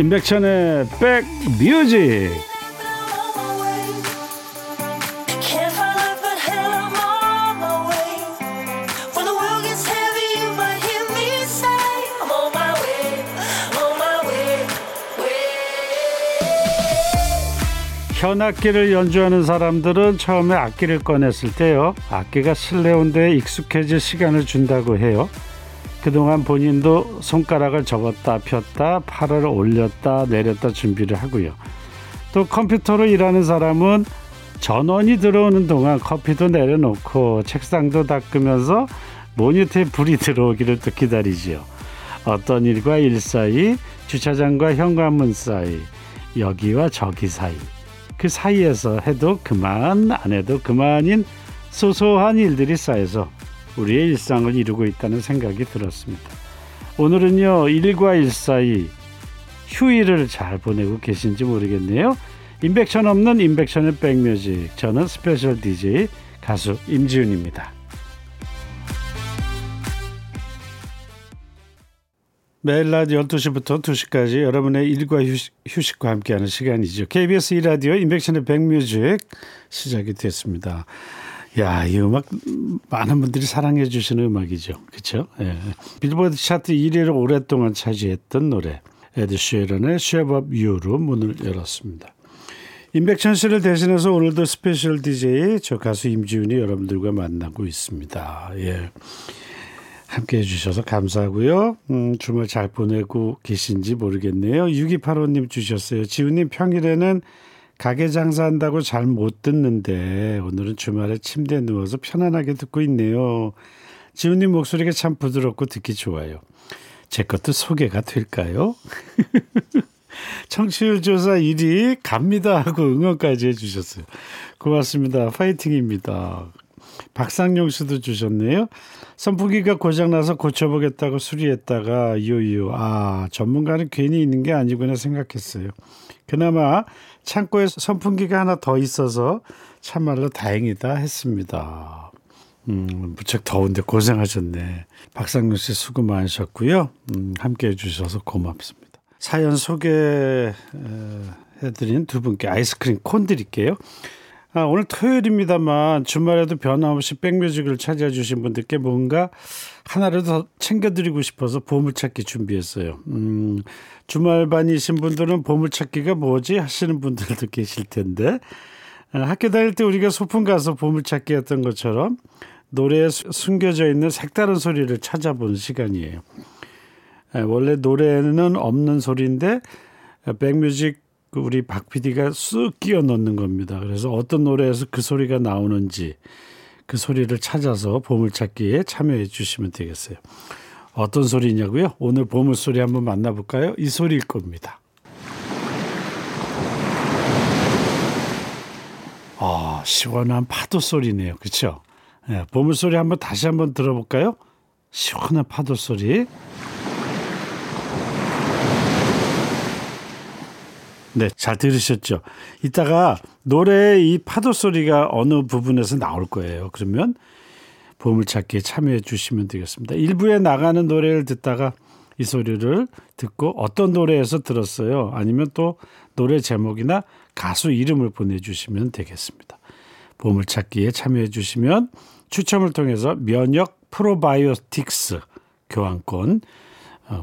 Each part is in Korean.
임백천의 백뮤직. 현악기를 연주하는 사람들은 처음에 악기를 꺼냈을 때요 악기가 실내온 데에 익숙해질 시간을 준다고 해요 그동안 본인도 손가락을 접었다 폈다 팔을 올렸다 내렸다 준비를 하고요. 또 컴퓨터로 일하는 사람은 전원이 들어오는 동안 커피도 내려놓고 책상도 닦으면서 모니터에 불이 들어오기를 또 기다리지요. 어떤 일과 일 사이 주차장과 현관문 사이 여기와 저기 사이. 그 사이에서 해도 그만 안 해도 그만인 소소한 일들이 쌓여서 우리의 일상을 이루고 있다는 생각이 들었습니다. 오늘은요 일과 일 사이 휴일을 잘 보내고 계신지 모르겠네요. 임백천 없는 임백천의 백뮤직 저는 special DJ 가수 임지훈입니다. 매일 낮 12시부터 2시까지 여러분의 일과 휴식, 휴식과 함께하는 시간이죠. KBS 2라디오 임백천의 백뮤직 시작이 됐습니다. 야, 이 음악 많은 분들이 사랑해 주시는 음악이죠. 그렇죠? 예. 빌보드 차트 1위를 오랫동안 차지했던 노래 에드 쉐런의 Shape of You로 문을 열었습니다. 임백천 씨를 대신해서 오늘도 special DJ 저 가수 임지훈이 여러분들과 만나고 있습니다. 예. 함께 해주셔서 감사하고요. 음, 주말 잘 보내고 계신지 모르겠네요. 6285님 주셨어요. 지훈님 평일에는 가게 장사한다고 잘 못 듣는데 오늘은 주말에 침대에 누워서 편안하게 듣고 있네요. 지훈님 목소리가 참 부드럽고 듣기 좋아요. 제 것도 소개가 될까요? 청취율 조사 1위 갑니다 하고 응원까지 해주셨어요. 고맙습니다. 파이팅입니다. 박상용 씨도 주셨네요. 선풍기가 고장나서 고쳐보겠다고 수리했다가 유유 아 전문가는 괜히 있는 게 아니구나 생각했어요. 그나마 창고에 선풍기가 하나 더 있어서 참말로 다행이다 했습니다. 음, 무척 더운데 고생하셨네. 박상용 씨 수고 많으셨고요. 음, 함께 해주셔서 고맙습니다. 사연 소개해드린 두 분께 아이스크림 콘 드릴게요. 아, 오늘 토요일입니다만 주말에도 변함없이 백뮤직을 찾아와 주신 분들께 뭔가 하나를 더 챙겨드리고 싶어서 보물찾기 준비했어요. 음, 주말반이신 분들은 보물찾기가 뭐지 하시는 분들도 계실 텐데 아, 학교 다닐 때 우리가 소풍 가서 보물찾기 했던 것처럼 노래에 숨겨져 있는 색다른 소리를 찾아보는 시간이에요. 아, 원래 노래는 없는 소리인데 백뮤직 그 우리 박 PD가 쓱 끼워 넣는 겁니다. 그래서 어떤 노래에서 그 소리가 나오는지 그 소리를 찾아서 보물찾기에 참여해 주시면 되겠어요. 어떤 소리냐고요? 오늘 보물 소리 한번 만나볼까요? 이 소리일 겁니다. 아, 시원한 파도 소리네요. 그렇죠? 네, 보물 소리 한번 다시 한번 들어볼까요? 시원한 파도 소리. 네, 잘 들으셨죠? 이따가 노래의 이 파도 소리가 어느 부분에서 나올 거예요. 그러면 보물찾기에 참여해 주시면 되겠습니다. 일부에 나가는 노래를 듣다가 이 소리를 듣고 어떤 노래에서 들었어요. 아니면 또 노래 제목이나 가수 이름을 보내주시면 되겠습니다. 보물찾기에 참여해 주시면 추첨을 통해서 면역 프로바이오틱스 교환권 어,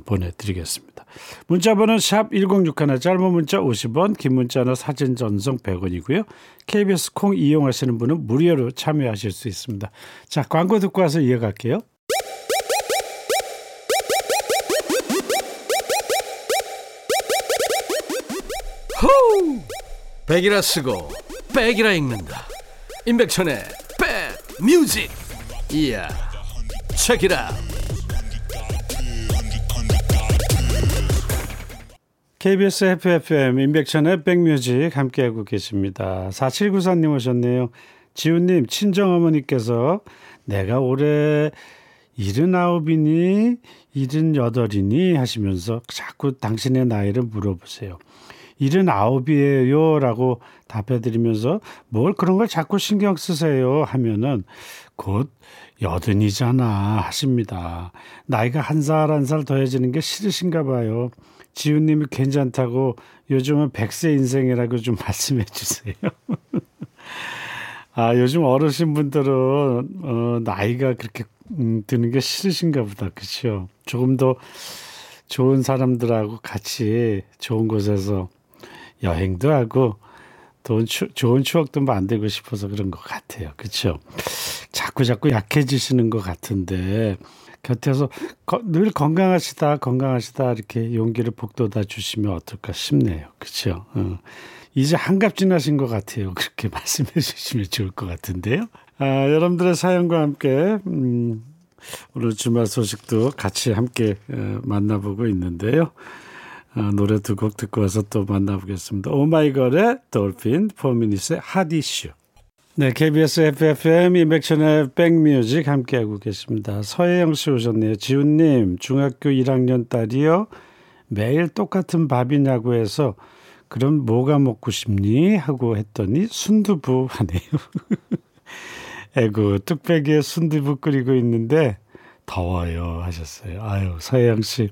보내드리겠습니다. 문자번호 샵 1061, 짧은 문자 50원, 긴 문자나 사진 전송 100원이고요. KBS 콩 이용하시는 분은 무료로 참여하실 수 있습니다. 자, 광고 듣고 와서 이어갈게요. 호우! 백이라 쓰고 백이라 읽는다. 임백천의 백 뮤직. 이야. 체키라. KBS FFM 임백천의 백뮤직 함께하고 계십니다. 4794님 오셨네요. 지훈님 친정어머니께서 내가 올해 79이니 78이니 하시면서 자꾸 당신의 나이를 물어보세요. 79이에요 라고 답해드리면서 뭘 그런 걸 자꾸 신경 쓰세요 하면은 곧 여든이잖아 하십니다. 나이가 한 살 한 살 더해지는 게 싫으신가 봐요. 지훈님이 괜찮다고 요즘은 백세 인생이라고 좀 말씀해 주세요. 아 요즘 어르신 분들은 어, 나이가 그렇게 음, 드는 게 싫으신가 보다 그렇죠. 조금 더 좋은 사람들하고 같이 좋은 곳에서 여행도 하고 또 추, 좋은 추억도 만들고 싶어서 그런 것 같아요. 그렇죠. 자꾸 자꾸 약해지시는 것 같은데 곁에서 거, 늘 건강하시다 건강하시다 이렇게 용기를 북돋아 주시면 어떨까 싶네요. 그렇죠. 어. 이제 한갑 지나신 것 같아요. 그렇게 말씀해 주시면 좋을 것 같은데요. 아, 여러분들의 사연과 함께 음, 오늘 주말 소식도 같이 함께 어, 만나보고 있는데요. 어, 노래 두 곡 듣고 와서 또 만나보겠습니다. 오마이걸의 돌핀, 포미닛의 핫이슈. 네, KBS FFM 인백션의 백뮤직 함께하고 계십니다. 서혜영 씨 오셨네요. 지훈님, 중학교 1학년 딸이요. 매일 똑같은 밥이냐고 해서 그럼 뭐가 먹고 싶니? 하고 했더니 순두부 하네요. 에구, 뚝배기에 순두부 끓이고 있는데 더워요 하셨어요. 아유, 서혜영 씨.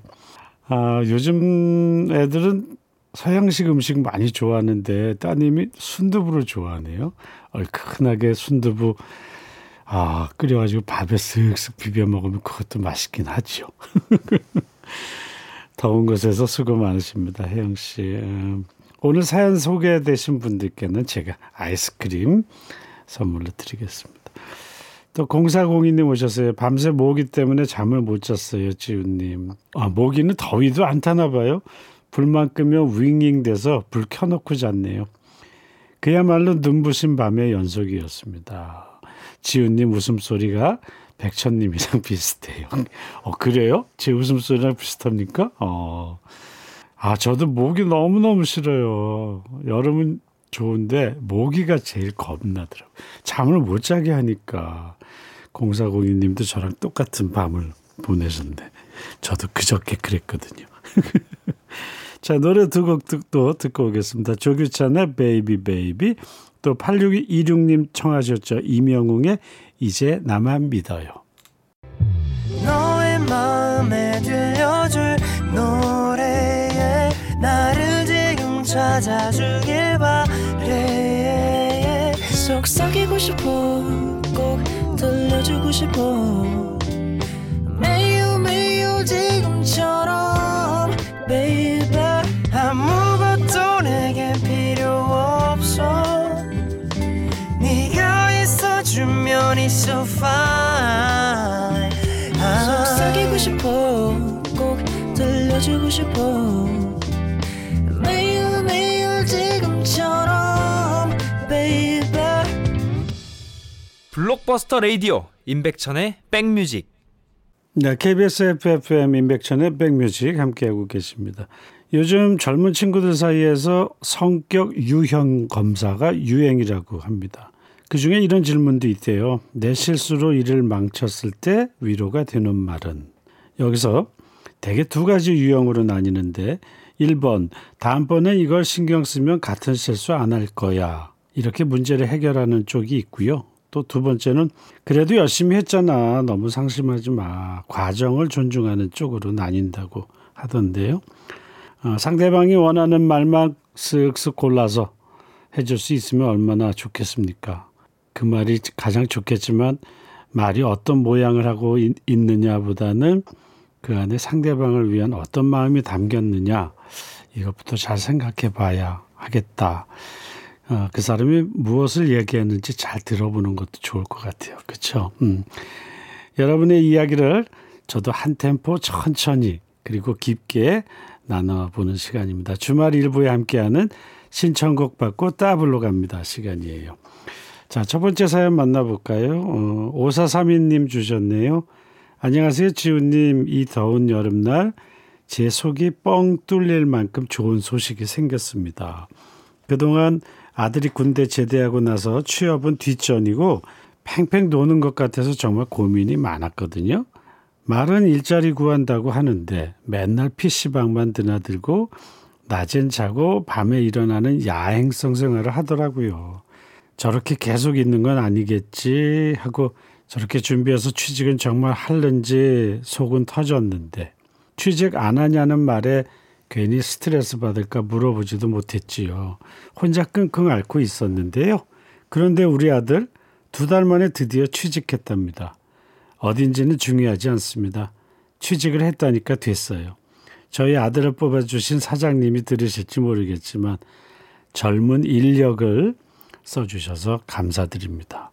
아, 요즘 애들은 서양식 음식 많이 좋아하는데 따님이 순두부를 좋아하네요. 얼큰하게 순두부 아 끓여가지고 밥에 쓱쓱 비벼 먹으면 그것도 맛있긴 하죠. 더운 곳에서 수고 많으십니다, 혜영 씨. 음, 오늘 사연 소개되신 분들께는 제가 아이스크림 선물로 드리겠습니다. 또 공사공인님 오셨어요. 밤새 모기 때문에 잠을 못 잤어요, 지훈님. 아, 모기는 더위도 안 타나 봐요. 불만 끄면 윙윙 돼서 불 켜놓고 잤네요. 그야말로 눈부신 밤의 연속이었습니다. 지훈님 웃음소리가 백천님이랑 비슷해요. 어, 그래요? 제 웃음소리랑 비슷합니까? 어. 아, 저도 모기 너무너무 싫어요. 여름은 좋은데 모기가 제일 겁나더라고요. 잠을 못 자게 하니까. 공사공인 님도 저랑 똑같은 밤을 보내셨는데 저도 그저께 그랬거든요. 자 노래 두 곡 또 듣고 오겠습니다. 조규찬의 Baby Baby 또 8626님 청하셨죠. 임영웅의 이제 나만 믿어요. 너의 마음에 들려줄 노래에 나를 지금 찾아주길 바래 속삭이고 싶어 꼭 들려주고 싶어 fine. 속삭이고 싶어 꼭 들려주고 싶어. 매일 매일 지금처럼 baby. 블록버스터 레이디오 임백천의 백뮤직. 네, KBS FFM 임백천의 백뮤직 함께하고 계십니다. 요즘 젊은 친구들 사이에서 성격 유형 검사가 유행이라고 합니다. 그 중에 이런 질문도 있대요. 내 실수로 일을 망쳤을 때 위로가 되는 말은? 여기서 대개 두 가지 유형으로 나뉘는데 1번 다음번에 이걸 신경 쓰면 같은 실수 안 할 거야. 이렇게 문제를 해결하는 쪽이 있고요. 또 두 번째는 그래도 열심히 했잖아. 너무 상심하지 마. 과정을 존중하는 쪽으로 나뉜다고 하던데요. 어, 상대방이 원하는 말만 쓱쓱 골라서 해줄 수 있으면 얼마나 좋겠습니까? 그 말이 가장 좋겠지만 말이 어떤 모양을 하고 있, 있느냐보다는 그 안에 상대방을 위한 어떤 마음이 담겼느냐 이것부터 잘 생각해 봐야 하겠다. 어, 그 사람이 무엇을 얘기했는지 잘 들어보는 것도 좋을 것 같아요. 그렇죠? 음. 여러분의 이야기를 저도 한 템포 천천히 그리고 깊게 나눠보는 시간입니다. 주말 일부에 함께하는 신청곡 받고 따블로 갑니다. 시간이에요. 자, 첫 번째 사연 만나볼까요? 어, 5432님 주셨네요. 안녕하세요, 지훈님. 이 더운 여름날 제 속이 뻥 뚫릴 만큼 좋은 소식이 생겼습니다. 그동안 아들이 군대 제대하고 나서 취업은 뒷전이고 팽팽 노는 것 같아서 정말 고민이 많았거든요. 말은 일자리 구한다고 하는데 맨날 PC방만 드나들고 낮엔 자고 밤에 일어나는 야행성 생활을 하더라고요. 저렇게 계속 있는 건 아니겠지 하고 저렇게 준비해서 취직은 정말 할는지 속은 터졌는데 취직 안 하냐는 말에 괜히 스트레스 받을까 물어보지도 못했지요. 혼자 끙끙 앓고 있었는데요. 그런데 우리 아들 두 달 만에 드디어 취직했답니다. 어딘지는 중요하지 않습니다. 취직을 했다니까 됐어요. 저희 아들을 뽑아주신 사장님이 들으실지 모르겠지만 젊은 인력을 써주셔서 감사드립니다.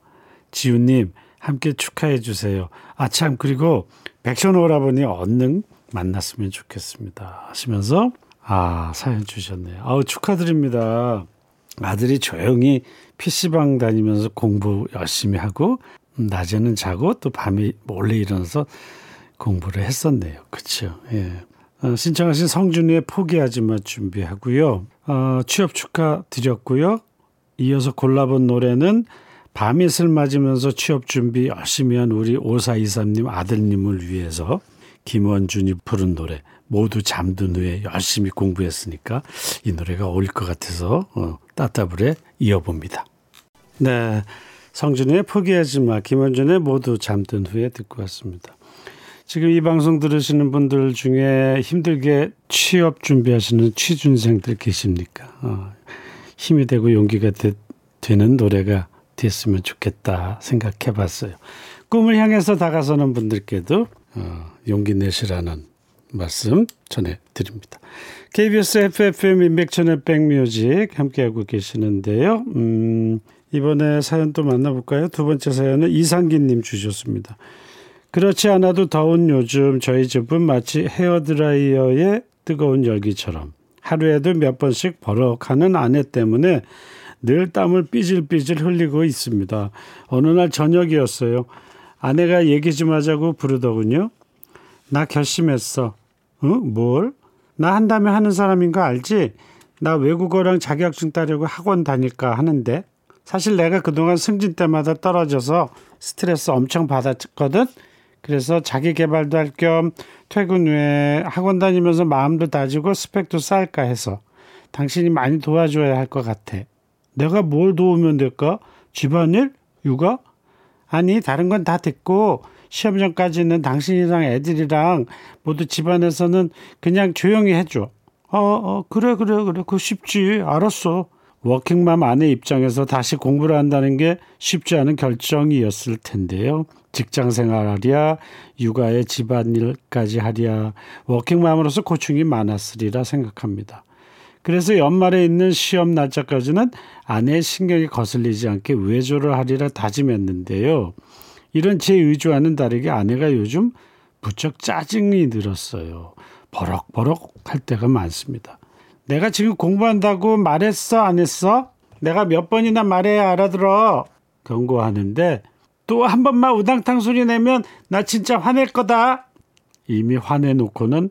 지훈님 함께 축하해 주세요. 아 참 그리고 백션 오라버니 얼른 만났으면 좋겠습니다. 하시면서 아 사연 주셨네요. 아우 축하드립니다. 아들이 조용히 PC방 다니면서 공부 열심히 하고 낮에는 자고 또 밤에 몰래 일어나서 공부를 했었네요. 그렇죠. 예. 어, 신청하신 성준이의 포기하지 마 준비하고요. 어, 취업 축하드렸고요. 이어서 골라본 노래는 밤이슬 맞으면서 취업 준비 열심히 한 우리 5423님 아들님을 위해서 김원준이 부른 노래 모두 잠든 후에 열심히 공부했으니까 이 노래가 어울릴 것 같아서 어, 따따블에 이어봅니다. 네, 성준의 포기하지 마 김원준의 모두 잠든 후에 듣고 왔습니다. 지금 이 방송 들으시는 분들 중에 힘들게 취업 준비하시는 취준생들 계십니까? 어, 힘이 되고 용기가 되, 되는 노래가 됐으면 좋겠다 생각해 봤어요. 꿈을 향해서 다가서는 분들께도 어, 용기 내시라는 말씀 전해드립니다. KBS FFM 인백천의 백뮤직 함께하고 계시는데요. 음, 이번에 사연 또 만나볼까요? 두 번째 사연은 이상기님 주셨습니다. 그렇지 않아도 더운 요즘 저희 집은 마치 헤어드라이어의 뜨거운 열기처럼 하루에도 몇 번씩 버럭하는 아내 때문에 늘 땀을 삐질삐질 흘리고 있습니다. 어느 날 저녁이었어요. 아내가 얘기 좀 하자고 부르더군요. 나 결심했어. 응? 뭘? 나 한다면 하는 사람인 거 알지? 나 외국어랑 자격증 따려고 학원 다닐까 하는데 사실 내가 그동안 승진 때마다 떨어져서 스트레스 엄청 받았거든. 그래서 자기 개발도 할 겸 퇴근 후에 학원 다니면서 마음도 다지고 스펙도 쌓을까 해서 당신이 많이 도와줘야 할 것 같아. 내가 뭘 도우면 될까? 집안일? 육아? 아니 다른 건 다 됐고 시험 전까지는 당신이랑 애들이랑 모두 집안에서는 그냥 조용히 해줘. 어, 어 그래 그래 그래 그거 쉽지 알았어. 워킹맘 아내 입장에서 다시 공부를 한다는 게 쉽지 않은 결정이었을 텐데요. 직장 생활하랴, 육아에 집안일까지 하랴, 워킹맘으로서 고충이 많았으리라 생각합니다. 그래서 연말에 있는 시험 날짜까지는 아내의 신경이 거슬리지 않게 외조를 하리라 다짐했는데요. 이런 제 의지와는 다르게 아내가 요즘 부쩍 짜증이 늘었어요. 버럭버럭 할 때가 많습니다. 내가 지금 공부한다고 말했어 안 했어? 내가 몇 번이나 말해야 알아들어. 경고하는데 또 한 번만 우당탕 소리 내면 나 진짜 화낼 거다. 이미 화내놓고는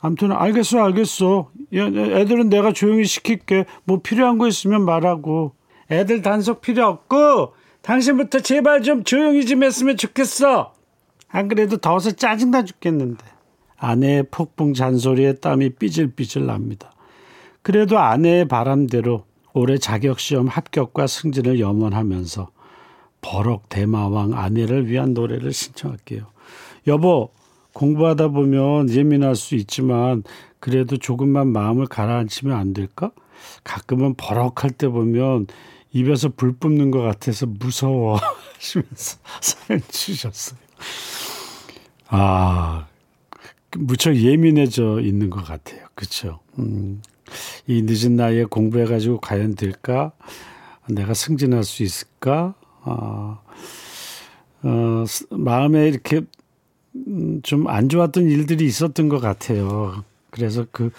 아무튼 알겠어 알겠어. 야, 애들은 내가 조용히 시킬게. 뭐 필요한 거 있으면 말하고. 애들 단속 필요 없고 당신부터 제발 좀 조용히 좀 했으면 좋겠어. 안 그래도 더워서 짜증나 죽겠는데. 아내의 폭풍 잔소리에 땀이 삐질삐질 납니다. 그래도 아내의 바람대로 올해 자격시험 합격과 승진을 염원하면서 버럭 대마왕 아내를 위한 노래를 신청할게요. 여보, 공부하다 보면 예민할 수 있지만 그래도 조금만 마음을 가라앉히면 안 될까? 가끔은 버럭할 때 보면 입에서 불 뿜는 것 같아서 무서워 하시면서 사연 주셨어요. 아, 무척 예민해져 있는 것 같아요. 그렇죠. 음, 이 늦은 나이에 공부해가지고 과연 될까? 내가 승진할 수 있을까? 아, 어, 마음에 이렇게 음, 좀안 좋았던 일들이 있었던 것 같아요. 그래서 그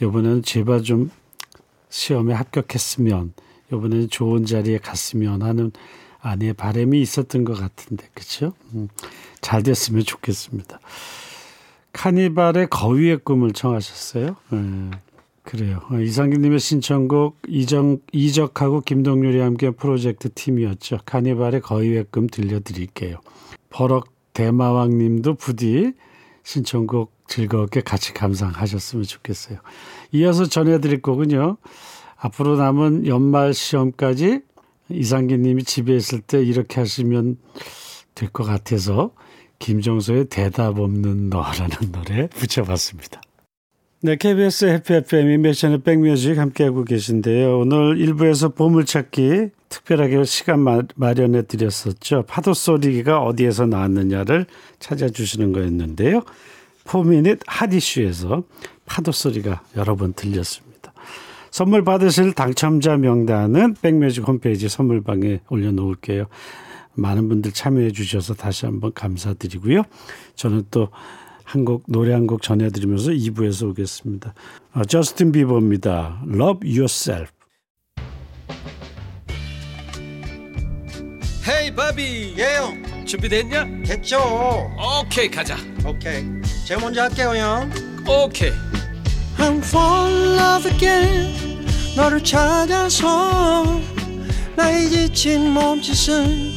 이번에는 제발 좀 시험에 합격했으면 이번에는 좋은 자리에 갔으면 하는 아내의 바람이 있었던 것 같은데 그렇죠? 음, 잘 됐으면 좋겠습니다. 카니발의 거위의 꿈을 청하셨어요. 네, 그래요. 어, 이상규님의 신청곡 이정, 이적하고 김동률이 함께 프로젝트 팀이었죠. 카니발의 거위의 꿈 들려드릴게요. 버럭 대마왕님도 부디 신청곡 즐겁게 같이 감상하셨으면 좋겠어요. 이어서 전해드릴 곡은요. 앞으로 남은 연말 시험까지 이상기 님이 집에 있을 때 이렇게 하시면 될 것 같아서 김정서의 대답 없는 너라는 노래 붙여봤습니다. 네, KBS 해피 FM 인베션의 백뮤직 함께하고 계신데요. 오늘 1부에서 보물찾기 특별하게 시간 마, 마련해 드렸었죠. 파도 소리가 어디에서 나왔느냐를 찾아주시는 거였는데요. 포미닛 핫 이슈에서 파도 소리가 여러 번 들렸습니다. 선물 받으실 당첨자 명단은 백뮤직 홈페이지 선물방에 올려놓을게요. 많은 분들 참여해 주셔서 다시 한번 감사드리고요. 저는 또 한 곡 노래 한 곡 전해드리면서 2부에서 오겠습니다. 어, 저스틴 비버입니다. Love Yourself. 헤이 바비 예, 형. 준비됐냐? 됐죠. 오케이 가자 오케이. 제가 먼저 할게요, 형. 오케이 I'm fall in love again 너를 찾아서 나의 지친 몸짓은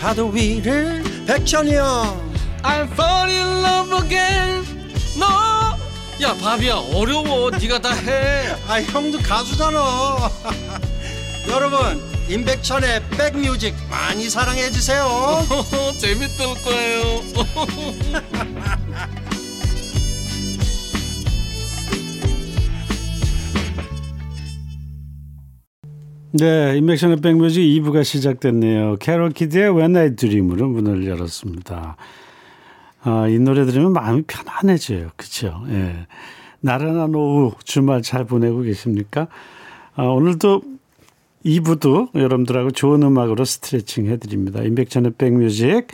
파도 위를 백천이 형. I'm fall in love again 너야 바비야 어려워 네가 다 해 아, 형도 가수잖아. 여러분, 임백천의 백뮤직 많이 사랑해 주세요. 재밌을 거예요 네, 임백천의 백뮤직 2부가 시작됐네요. 캐롤 키드의 When I Dream으로 문을 열었습니다. 아, 이 노래 들으면 마음이 편안해져요. 그렇죠? 예. 나른한 오후 주말 잘 보내고 계십니까? 아, 오늘도 2부도 여러분들하고 좋은 음악으로 스트레칭 해드립니다. 임백천의 백뮤직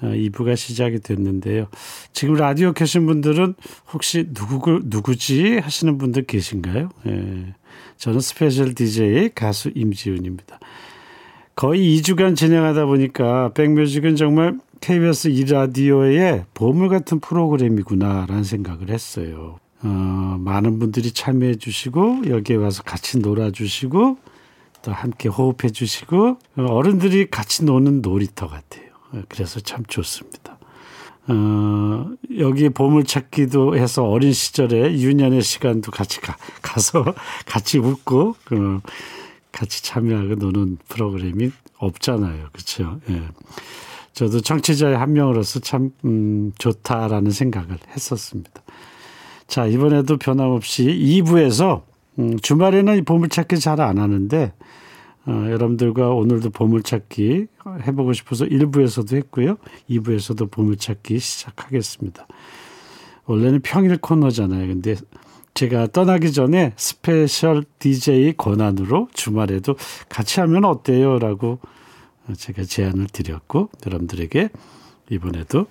2부가 시작이 됐는데요. 지금 라디오 켜신 분들은 혹시 누구, 누구지 하시는 분들 계신가요? 예. 저는 special DJ 가수 임지훈입니다. 거의 2주간 진행하다 보니까 백뮤직은 정말 KBS 2라디오의 보물 같은 프로그램이구나라는 생각을 했어요. 어, 많은 분들이 참여해 주시고 여기에 와서 같이 놀아 주시고 또 함께 호흡해 주시고 어른들이 같이 노는 놀이터 같아요. 그래서 참 좋습니다. 어, 여기 보물 찾기도 해서 어린 시절에 유년의 시간도 같이 가, 가서 같이 웃고 그 같이 참여하고 노는 프로그램이 없잖아요. 그렇죠? 예. 저도 청취자의 한 명으로서 참 음, 좋다라는 생각을 했었습니다. 자 이번에도 변함없이 2부에서 음, 주말에는 이 보물찾기 잘 안 하는데 어, 여러분들과 오늘도 보물찾기 해보고 싶어서 1부에서도 했고요. 2부에서도 보물찾기 시작하겠습니다. 원래는 평일 코너잖아요. 근데 제가 떠나기 전에 special DJ 권한으로 주말에도 같이 하면 어때요? 라고 제가 제안을 드렸고 여러분들에게 이번에도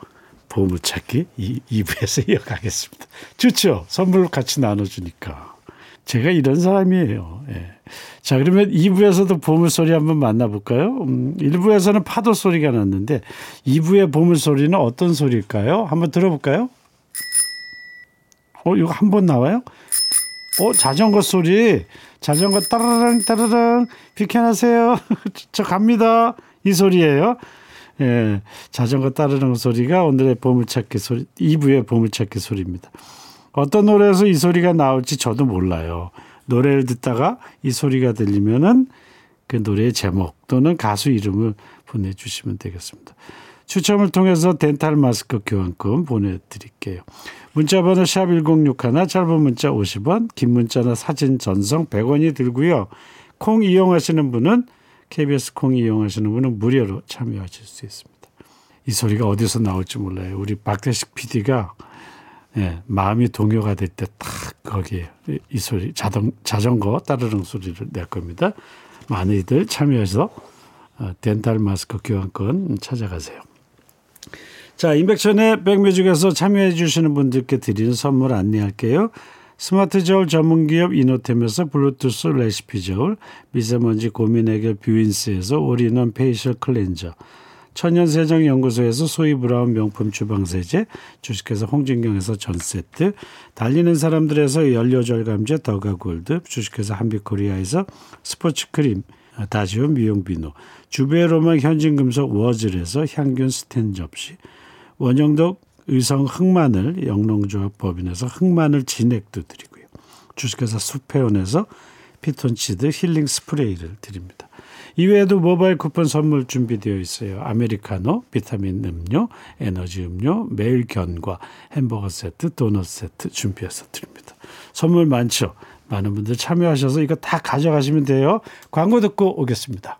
보물찾기 2부에서 이어가겠습니다. 좋죠? 선물 같이 나눠주니까. 제가 이런 사람이에요. 예. 자, 그러면 2부에서도 보물소리 한번 만나볼까요? 음, 1부에서는 파도 소리가 났는데 2부의 보물소리는 어떤 소리일까요? 한번 들어볼까요? 어, 이거 한 번 나와요? 어, 자전거 소리. 자전거 따르릉 따르릉 비켜나세요. 저 갑니다. 이 소리예요. 예. 자전거 따르릉 소리가 오늘의 보물찾기 소리, 2부의 보물찾기 소리입니다. 어떤 노래에서 이 소리가 나올지 저도 몰라요. 노래를 듣다가 이 소리가 들리면은 그 노래의 제목 또는 가수 이름을 보내주시면 되겠습니다. 추첨을 통해서 덴탈 마스크 교환권 보내드릴게요. 문자번호 샵 1061, 짧은 문자 50원, 긴 문자나 사진 전송 100원이 들고요. 콩 이용하시는 분은 KBS 콩 이용하시는 분은 무료로 참여하실 수 있습니다. 이 소리가 어디서 나올지 몰라요. 우리 박대식 PD가 예, 마음이 동요가 될 때 딱 거기에 이, 이 소리 자동 자전거 따르릉 소리를 낼 겁니다. 많이들 참여해서 어, 덴탈 마스크 교환권 찾아가세요. 자, 인백션의 백뮤직에서 참여해 주시는 분들께 드리는 선물 안내할게요. 스마트 저울 전문 기업 이노템에서 블루투스 레시피 저울, 미세먼지 고민 해결 뷰인스에서 올인원 facial 클렌저, 천연세정 연구소에서 소이 브라운 명품 주방세제, 주식회사 홍진경에서 전 세트, 달리는 사람들에서 연료절감제 더가골드, 주식회사 한빛코리아에서 스포츠 크림, 다지오 미용 비누, 주베로만 현진금속 워즐에서 향균 스텐 접시, 원영덕 의성 흑마늘 영농조합 법인에서 흑마늘 진액도 드리고요. 주식회사 수페온에서 피톤치드 힐링 스프레이를 드립니다. 이외에도 모바일 쿠폰 선물 준비되어 있어요. 아메리카노, 비타민 음료, 에너지 음료, 매일 견과, 햄버거 세트, 도넛 세트 준비해서 드립니다. 선물 많죠. 많은 분들 참여하셔서 이거 다 가져가시면 돼요. 광고 듣고 오겠습니다.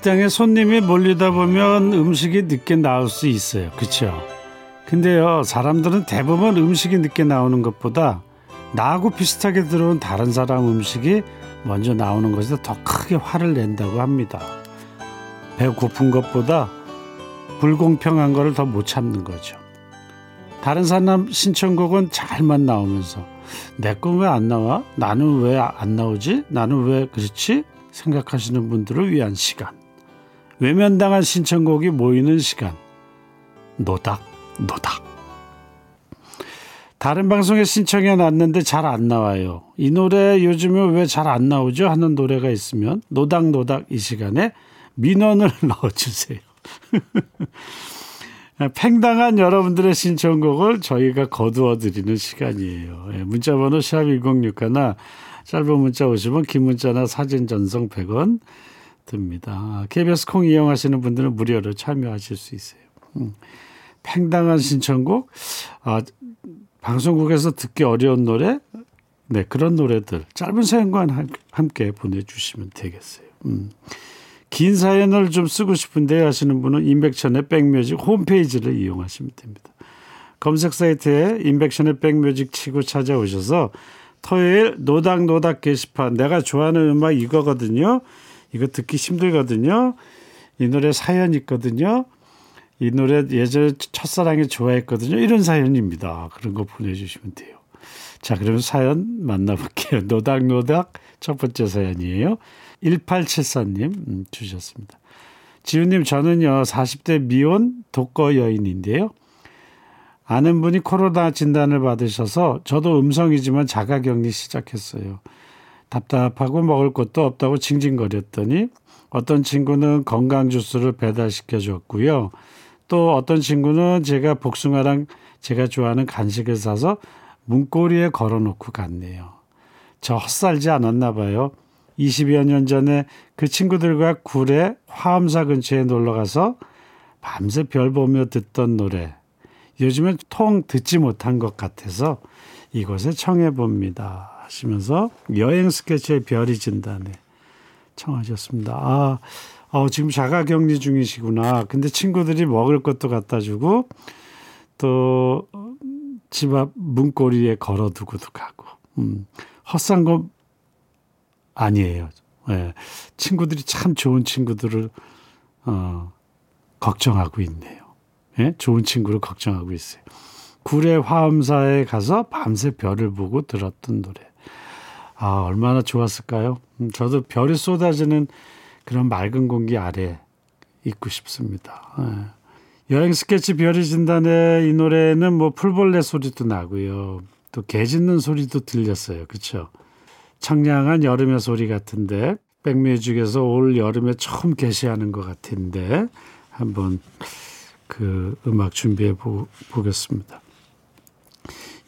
식당에 손님이 몰리다 보면 음식이 늦게 나올 수 있어요. 그렇죠? 근데요, 사람들은 대부분 음식이 늦게 나오는 것보다 나하고 비슷하게 들어온 다른 사람 음식이 먼저 나오는 것에 더 크게 화를 낸다고 합니다. 배고픈 것보다 불공평한 거를 더못 참는 거죠. 다른 사람 신청곡은 잘만 나오면서 내 건 왜 안 나와? 나는 왜 안 나오지? 나는 왜 그렇지? 생각하시는 분들을 위한 시간. 외면당한 신청곡이 모이는 시간. 노닥, 노닥. 다른 방송에 신청해 놨는데 잘 안 나와요. 이 노래 요즘에 왜 잘 안 나오죠? 하는 노래가 있으면 노닥노닥 이 시간에 민원을 넣어주세요. 팽당한 여러분들의 신청곡을 저희가 거두어 드리는 시간이에요. 예, 문자번호 샵1061나 짧은 문자 50원, 긴 문자나 사진 전송 100원 듭니다. KBS 콩 이용하시는 분들은 무료로 참여하실 수 있어요. 음. 팽당한 신청곡, 아, 방송국에서 듣기 어려운 노래, 네 그런 노래들 짧은 사연과 함께 보내주시면 되겠어요. 음. 긴 사연을 좀 쓰고 싶은데 하시는 분은 인백천의 백뮤직 홈페이지를 이용하시면 됩니다. 검색 사이트에 인백천의 백뮤직 치고 찾아오셔서 토요일 노닥노닥 게시판 내가 좋아하는 음악 이거거든요. 이거 듣기 힘들거든요. 이 노래 사연 있거든요. 이 노래 예전에 첫사랑이 좋아했거든요. 이런 사연입니다. 그런 거 보내주시면 돼요. 자, 그러면 사연 만나볼게요. 노닥노닥 첫 번째 사연이에요. 1874님 음, 주셨습니다. 지훈님, 저는요, 40대 미혼 독거 여인인데요. 아는 분이 코로나 진단을 받으셔서 저도 음성이지만 자가 격리 시작했어요. 답답하고 먹을 것도 없다고 징징거렸더니 어떤 친구는 건강 주스를 배달시켜 줬고요. 또 어떤 친구는 제가 복숭아랑 제가 좋아하는 간식을 사서 문고리에 걸어놓고 갔네요. 저 헛살지 않았나 봐요. 20여 년 전에 그 친구들과 굴에 화엄사 근처에 놀러 가서 밤새 별 보며 듣던 노래. 요즘엔 통 듣지 못한 것 같아서 이곳에 청해 봅니다. 하시면서 여행 스케치의 별이 진다네 청하셨습니다. 아, 어, 지금 자가격리 중이시구나. 근데 친구들이 먹을 것도 갖다 주고 또 집 앞 문고리에 걸어두고도 가고. 음, 헛산 거 아니에요. 예. 친구들이 참 좋은 친구들을 어, 걱정하고 있네요. 예? 좋은 친구를 걱정하고 있어요. 구례 화엄사에 가서 밤새 별을 보고 들었던 노래. 아, 얼마나 좋았을까요? 음, 저도 별이 쏟아지는 그런 맑은 공기 아래 있고 싶습니다. 예. 여행 스케치 별이 진단의 이 노래는 뭐 풀벌레 소리도 나고요. 또 개 짖는 소리도 들렸어요. 그렇죠? 청량한 여름의 소리 같은데 백뮤직에서 올 여름에 처음 게시하는 것 같은데 한번 그 음악 준비해 보, 보겠습니다.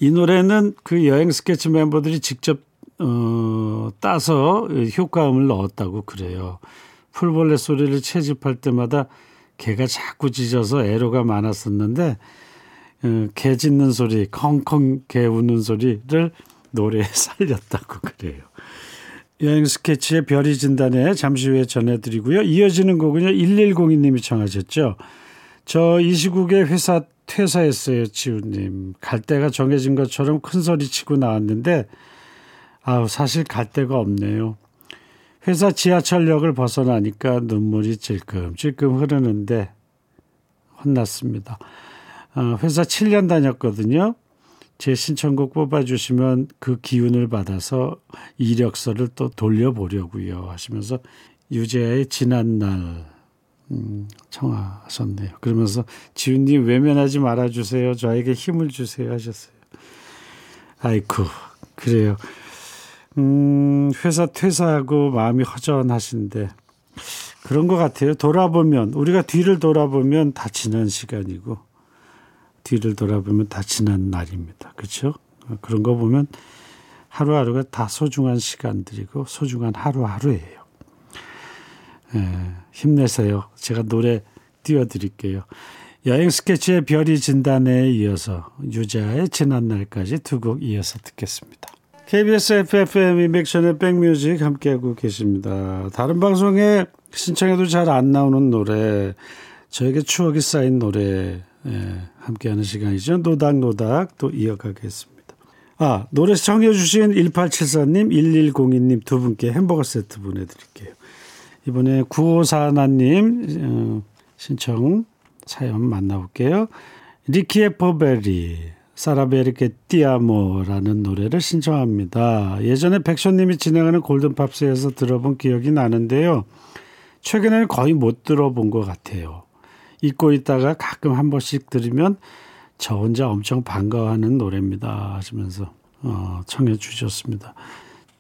이 노래는 그 여행 스케치 멤버들이 직접 어, 따서 효과음을 넣었다고 그래요. 풀벌레 소리를 채집할 때마다 개가 자꾸 짖어서 애로가 많았었는데 어, 개 짖는 소리, 컹컹 개 우는 소리를 노래에 살렸다고 그래요. 여행 스케치의 별이 진단에 잠시 후에 전해드리고요. 이어지는 곡은요. 1102님이 청하셨죠. 저 이 시국에 회사 퇴사했어요. 지우님. 갈 데가 정해진 것처럼 큰 소리 치고 나왔는데 아우 사실 갈 데가 없네요. 회사 지하철역을 벗어나니까 눈물이 찔끔찔끔 흐르는데 혼났습니다. 어, 회사 7년 다녔거든요. 제 신청곡 뽑아주시면 그 기운을 받아서 이력서를 또 돌려보려고요 하시면서 유재하의 지난 날 음, 청하셨네요. 그러면서 지훈님 외면하지 말아주세요. 저에게 힘을 주세요 하셨어요. 아이쿠 그래요. 음, 회사 퇴사하고 마음이 허전하신데 그런 것 같아요. 돌아보면 우리가 뒤를 돌아보면 다 지난 시간이고 뒤를 돌아보면 다 지난 날입니다. 그렇죠? 그런 거 보면 하루하루가 다 소중한 시간들이고 소중한 하루하루예요. 예, 힘내세요. 제가 노래 띄워드릴게요. 여행 스케치의 별이 진단에 이어서 유자의 지난 날까지 두 곡 이어서 듣겠습니다. KBS FFM 인백션의 백뮤직 함께하고 계십니다. 다른 방송에 신청해도 잘 안 나오는 노래, 저에게 추억이 쌓인 노래 예, 함께하는 시간이죠. 노닥노닥 또 이어가겠습니다. 아 노래 청해 주신 1874님, 1102님 두 분께 햄버거 세트 보내드릴게요. 이번에 9541님 어, 신청 사연 만나볼게요. 리키의 포베리 사라베리케 띠아모라는 노래를 신청합니다. 예전에 백션님이 진행하는 골든팝스에서 들어본 기억이 나는데요. 최근에는 거의 못 들어본 것 같아요. 잊고 있다가 가끔 한 번씩 들으면 저 혼자 엄청 반가워하는 노래입니다 하시면서 어, 청해 주셨습니다.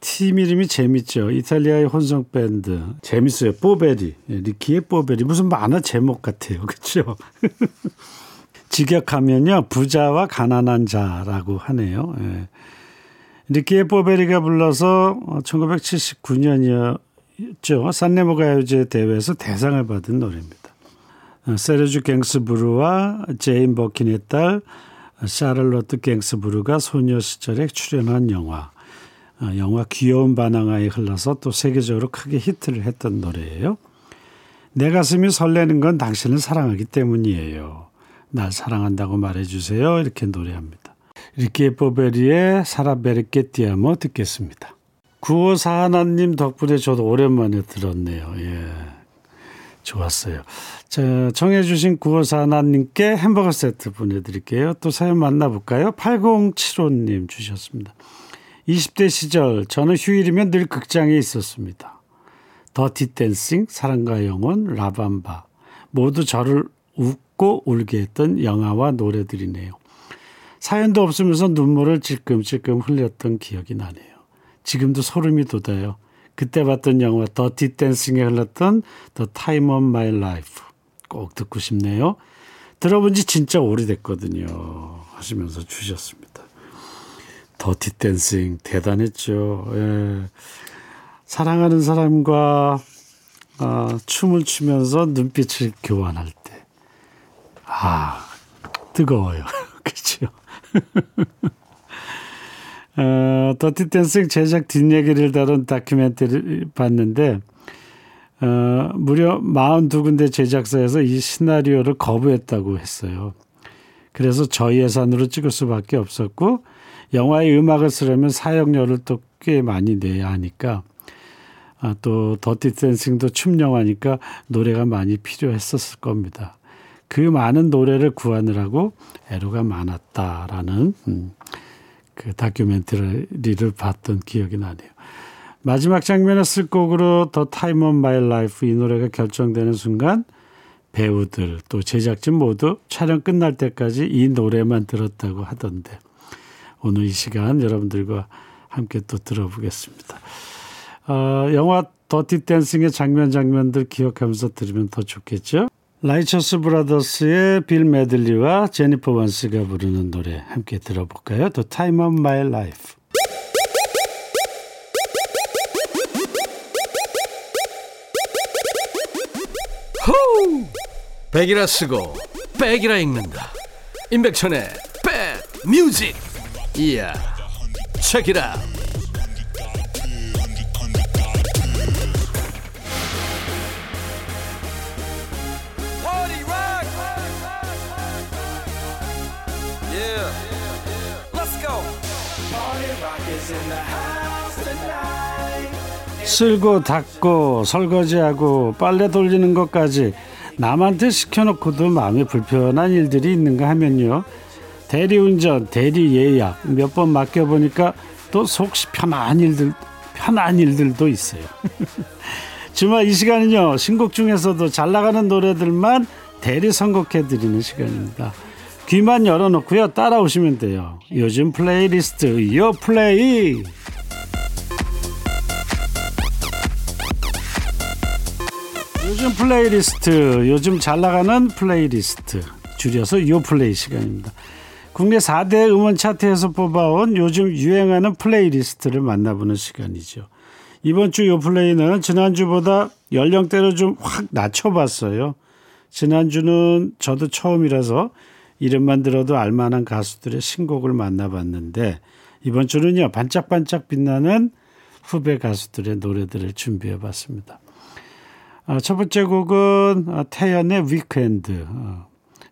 팀 이름이 재밌죠. 이탈리아의 혼성 밴드 재밌어요. 뽀베리 예, 리키의 뽀베리 무슨 만화 제목 같아요. 그렇죠? 직역하면요 부자와 가난한 자라고 하네요. 예. 리키의 뽀베리가 불러서 1979년이었죠. 산네모 가요제 대회에서 대상을 받은 노래입니다. 어, 세르주 갱스부르와 제인 버킨의 딸 샤를로트 갱스부르가 소녀 시절에 출연한 영화. 어, 영화 귀여운 반항아에 흘러서 또 세계적으로 크게 히트를 했던 노래예요. 내 가슴이 설레는 건 당신을 사랑하기 때문이에요. 날 사랑한다고 말해주세요. 이렇게 노래합니다. 리키 포베리의 Sarà perché ti amo 듣겠습니다. 9541님 덕분에 저도 오랜만에 들었네요. 예. 좋았어요. 자, 정해주신 9541님께 햄버거 세트 보내드릴게요. 또 사연 만나볼까요? 8075님 주셨습니다. 20대 시절 저는 휴일이면 늘 극장에 있었습니다. 더티 댄싱, 사랑과 영혼, 라밤바 모두 저를 웃고 울게 했던 영화와 노래들이네요. 사연도 없으면서 눈물을 찔끔찔끔 흘렸던 기억이 나네요. 지금도 소름이 돋아요. 그때 봤던 영화 더티 댄싱에 흘렀던 The Time of My Life 꼭 듣고 싶네요. 들어본 지 진짜 오래됐거든요. 하시면서 주셨습니다. 더티 댄싱 대단했죠. 예. 사랑하는 사람과 아, 춤을 추면서 눈빛을 교환할 때. 아, 뜨거워요. 그렇죠. 어, 더티 댄싱 제작 뒷얘기를 다룬 다큐멘터리를 봤는데 어, 무려 42군데 제작사에서 이 시나리오를 거부했다고 했어요. 그래서 저희 예산으로 찍을 수밖에 없었고 영화의 음악을 쓰려면 사용료를 또 꽤 많이 내야 하니까 아, 또 더티 댄싱도 춤 영화니까 노래가 많이 필요했었을 겁니다. 그 많은 노래를 구하느라고 애로가 많았다라는 음, 그 다큐멘터리를 봤던 기억이 나네요. 마지막 장면에 쓸 곡으로 The Time of My Life 이 노래가 결정되는 순간 배우들 또 제작진 모두 촬영 끝날 때까지 이 노래만 들었다고 하던데 오늘 이 시간 여러분들과 함께 또 들어보겠습니다. 어, 영화 더티 댄싱의 장면 장면들 기억하면서 들으면 더 좋겠죠? 라이처스 브라더스의 빌 메들리와 제니퍼 원스가 부르는 노래 함께 들어볼까요? The Time of My Life. 호우! 백이라 쓰고 백이라 읽는다. 임백천의 백 뮤직. 이야. 체키라. 쓸고 닦고 설거지하고 빨래 돌리는 것까지 남한테 시켜놓고도 마음이 불편한 일들이 있는가 하면요. 대리운전, 대리 예약 몇 번 맡겨보니까 또 속이 편한 일들 편한 일들도 있어요. 주말 이 시간은요 신곡 중에서도 잘 나가는 노래들만 대리 선곡해 드리는 시간입니다. 귀만 열어놓고요 따라오시면 돼요. 요즘 플레이리스트 요 플레이. 요즘 플레이리스트 요즘 잘 나가는 플레이리스트 줄여서 요 플레이 시간입니다. 국내 4대 음원 차트에서 뽑아온 요즘 유행하는 플레이리스트를 만나보는 시간이죠. 이번 주 요 플레이는 지난주보다 연령대를 좀 확 낮춰봤어요. 지난주는 저도 처음이라서 이름만 들어도 알만한 가수들의 신곡을 만나봤는데 이번 주는요 반짝반짝 빛나는 후배 가수들의 노래들을 준비해봤습니다. 아, 첫 번째 곡은 아, 태연의 Weekend.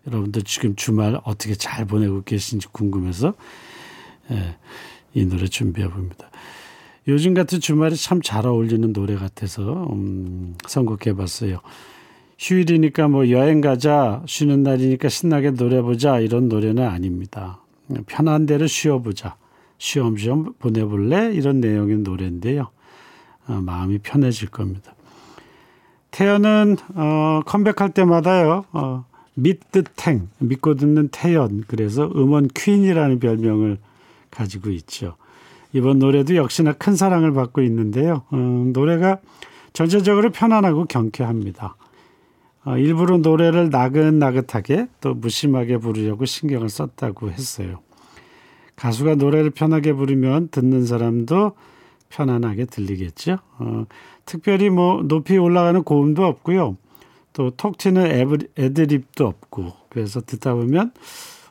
어, 여러분들 지금 주말 어떻게 잘 보내고 계신지 궁금해서 예, 이 노래 준비해 봅니다. 요즘 같은 주말에 참 잘 어울리는 노래 같아서 음, 선곡해 봤어요. 휴일이니까 뭐 여행 가자, 쉬는 날이니까 신나게 놀아 보자 이런 노래는 아닙니다. 편한 대로 쉬어보자, 쉬엄쉬엄 보내볼래 이런 내용의 노래인데요. 어, 마음이 편해질 겁니다. 태연은 어, 컴백할 때마다요. 어, 믿듯탱 믿고 듣는 태연 그래서 음원 퀸이라는 별명을 가지고 있죠. 이번 노래도 역시나 큰 사랑을 받고 있는데요. 어, 노래가 전체적으로 편안하고 경쾌합니다. 어, 일부러 노래를 나긋나긋하게 또 무심하게 부르려고 신경을 썼다고 했어요. 가수가 노래를 편하게 부르면 듣는 사람도 편안하게 들리겠죠. 어, 특별히 뭐 높이 올라가는 고음도 없고요. 또 톡 튀는 애드립도 없고 그래서 듣다 보면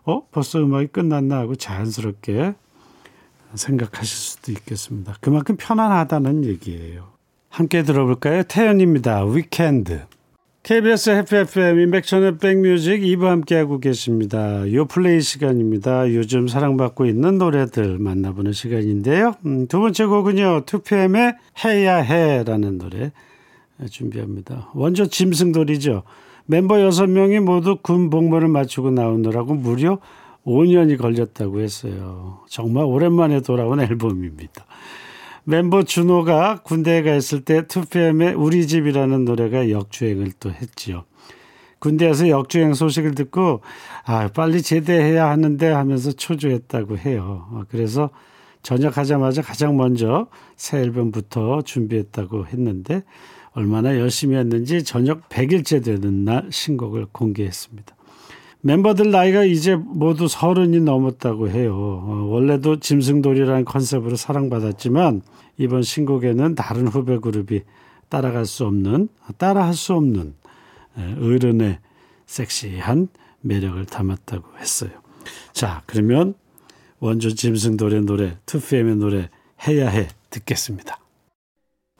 어 벌써 음악이 끝났나 하고 자연스럽게 생각하실 수도 있겠습니다. 그만큼 편안하다는 얘기예요. 함께 들어볼까요? 태연입니다. 위켄드. KBS 해피 FM 인백천의 백뮤직 2부 함께하고 계십니다. 요 플레이 시간입니다. 요즘 사랑받고 있는 노래들 만나보는 시간인데요. 음, 두 번째 곡은요. 2PM의 해야 해라는 노래 준비합니다. 원조 짐승돌이죠. 멤버 6명이 모두 군 복무를 마치고 나오느라고 무려 5년이 걸렸다고 했어요. 정말 오랜만에 돌아온 앨범입니다. 멤버 준호가 군대에 가 있을 때 2PM의 우리 집이라는 노래가 역주행을 또 했지요. 군대에서 역주행 소식을 듣고 아 빨리 제대해야 하는데 하면서 초조했다고 해요. 그래서 전역하자마자 가장 먼저 새 앨범부터 준비했다고 했는데 얼마나 열심히 했는지 저녁 100일째 되는 날 신곡을 공개했습니다. 멤버들 나이가 이제 모두 서른이 넘었다고 해요. 어, 원래도 짐승돌이라는 컨셉으로 사랑받았지만 이번 신곡에는 다른 후배 그룹이 따라갈 수 없는, 따라할 수 없는 어른의 섹시한 매력을 담았다고 했어요. 자, 그러면 원조 짐승돌의 노래, 2PM의 노래 해야 해 듣겠습니다.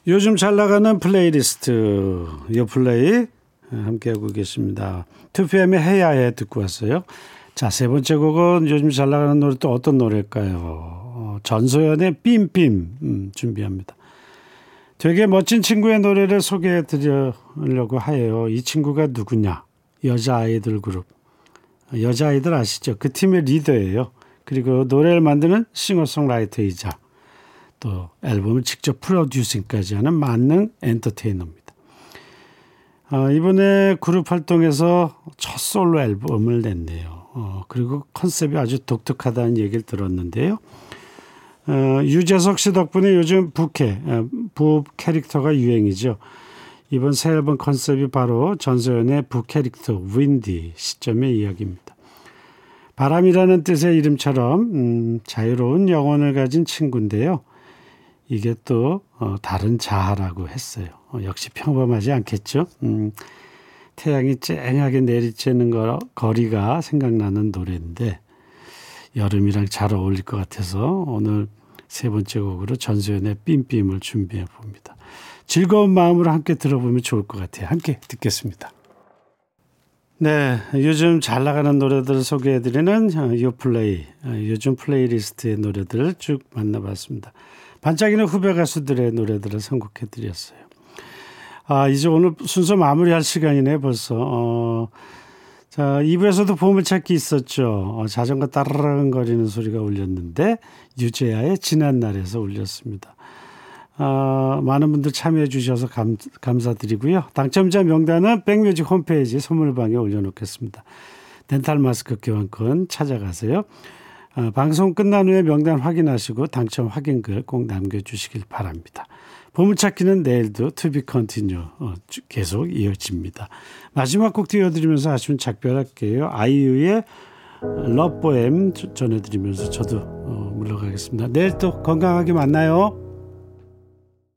요즘 잘 나가는 플레이리스트, 요 플레이 함께하고 계십니다. 2PM의 해야 해 듣고 왔어요. 자, 세 번째 곡은 요즘 잘 나가는 노래 또 어떤 노래일까요? 어, 전소연의 BEAM BEAM 음, 준비합니다. 되게 멋진 친구의 노래를 소개해 드리려고 해요. 이 친구가 누구냐? 여자 아이들 그룹. 여자 아이들 아시죠? 그 팀의 리더예요. 그리고 노래를 만드는 싱어송라이터이자 또 앨범을 직접 프로듀싱까지 하는 만능 엔터테이너입니다. 아, 이번에 그룹 활동에서 첫 솔로 앨범을 냈네요. 어, 그리고 컨셉이 아주 독특하다는 얘기를 들었는데요. 어, 유재석 씨 덕분에 요즘 부캐, 어, 부 캐릭터가 유행이죠. 이번 새 앨범 컨셉이 바로 전소연의 부 캐릭터 윈디 시점의 이야기입니다. 바람이라는 뜻의 이름처럼 음, 자유로운 영혼을 가진 친구인데요. 이게 또 어, 다른 자아라고 했어요. 어, 역시 평범하지 않겠죠. 음, 태양이 쨍하게 내리쬐는 거, 거리가 생각나는 노래인데 여름이랑 잘 어울릴 것 같아서 오늘 세 번째 곡으로 전소연의 빔빔을 준비해 봅니다. 즐거운 마음으로 함께 들어보면 좋을 것 같아요. 함께 듣겠습니다. 네, 요즘 잘 나가는 노래들을 소개해드리는 요플레이, 요즘 플레이리스트의 노래들을 쭉 만나봤습니다. 반짝이는 후배 가수들의 노래들을 선곡해 드렸어요. 아, 이제 오늘 순서 마무리할 시간이네 벌써. 어, 자, 2부에서도 보물찾기 있었죠. 어, 자전거 따르릉거리는 소리가 울렸는데 유재하의 지난 날에서 울렸습니다. 아, 많은 분들 참여해 주셔서 감, 감사드리고요. 당첨자 명단은 백뮤직 홈페이지 선물방에 올려놓겠습니다. 덴탈 마스크 교환권 찾아가세요. 아, 방송 끝난 후에 명단 확인하시고 당첨 확인글 꼭 남겨주시길 바랍니다. 보물찾기는 내일도 to be continue 어, 주- 계속 이어집니다. 마지막 곡 띄워드리면서 아쉬운 작별할게요. 아이유의 러브보엠 전해드리면서 저도 어, 물러가겠습니다. 내일 또 건강하게 만나요.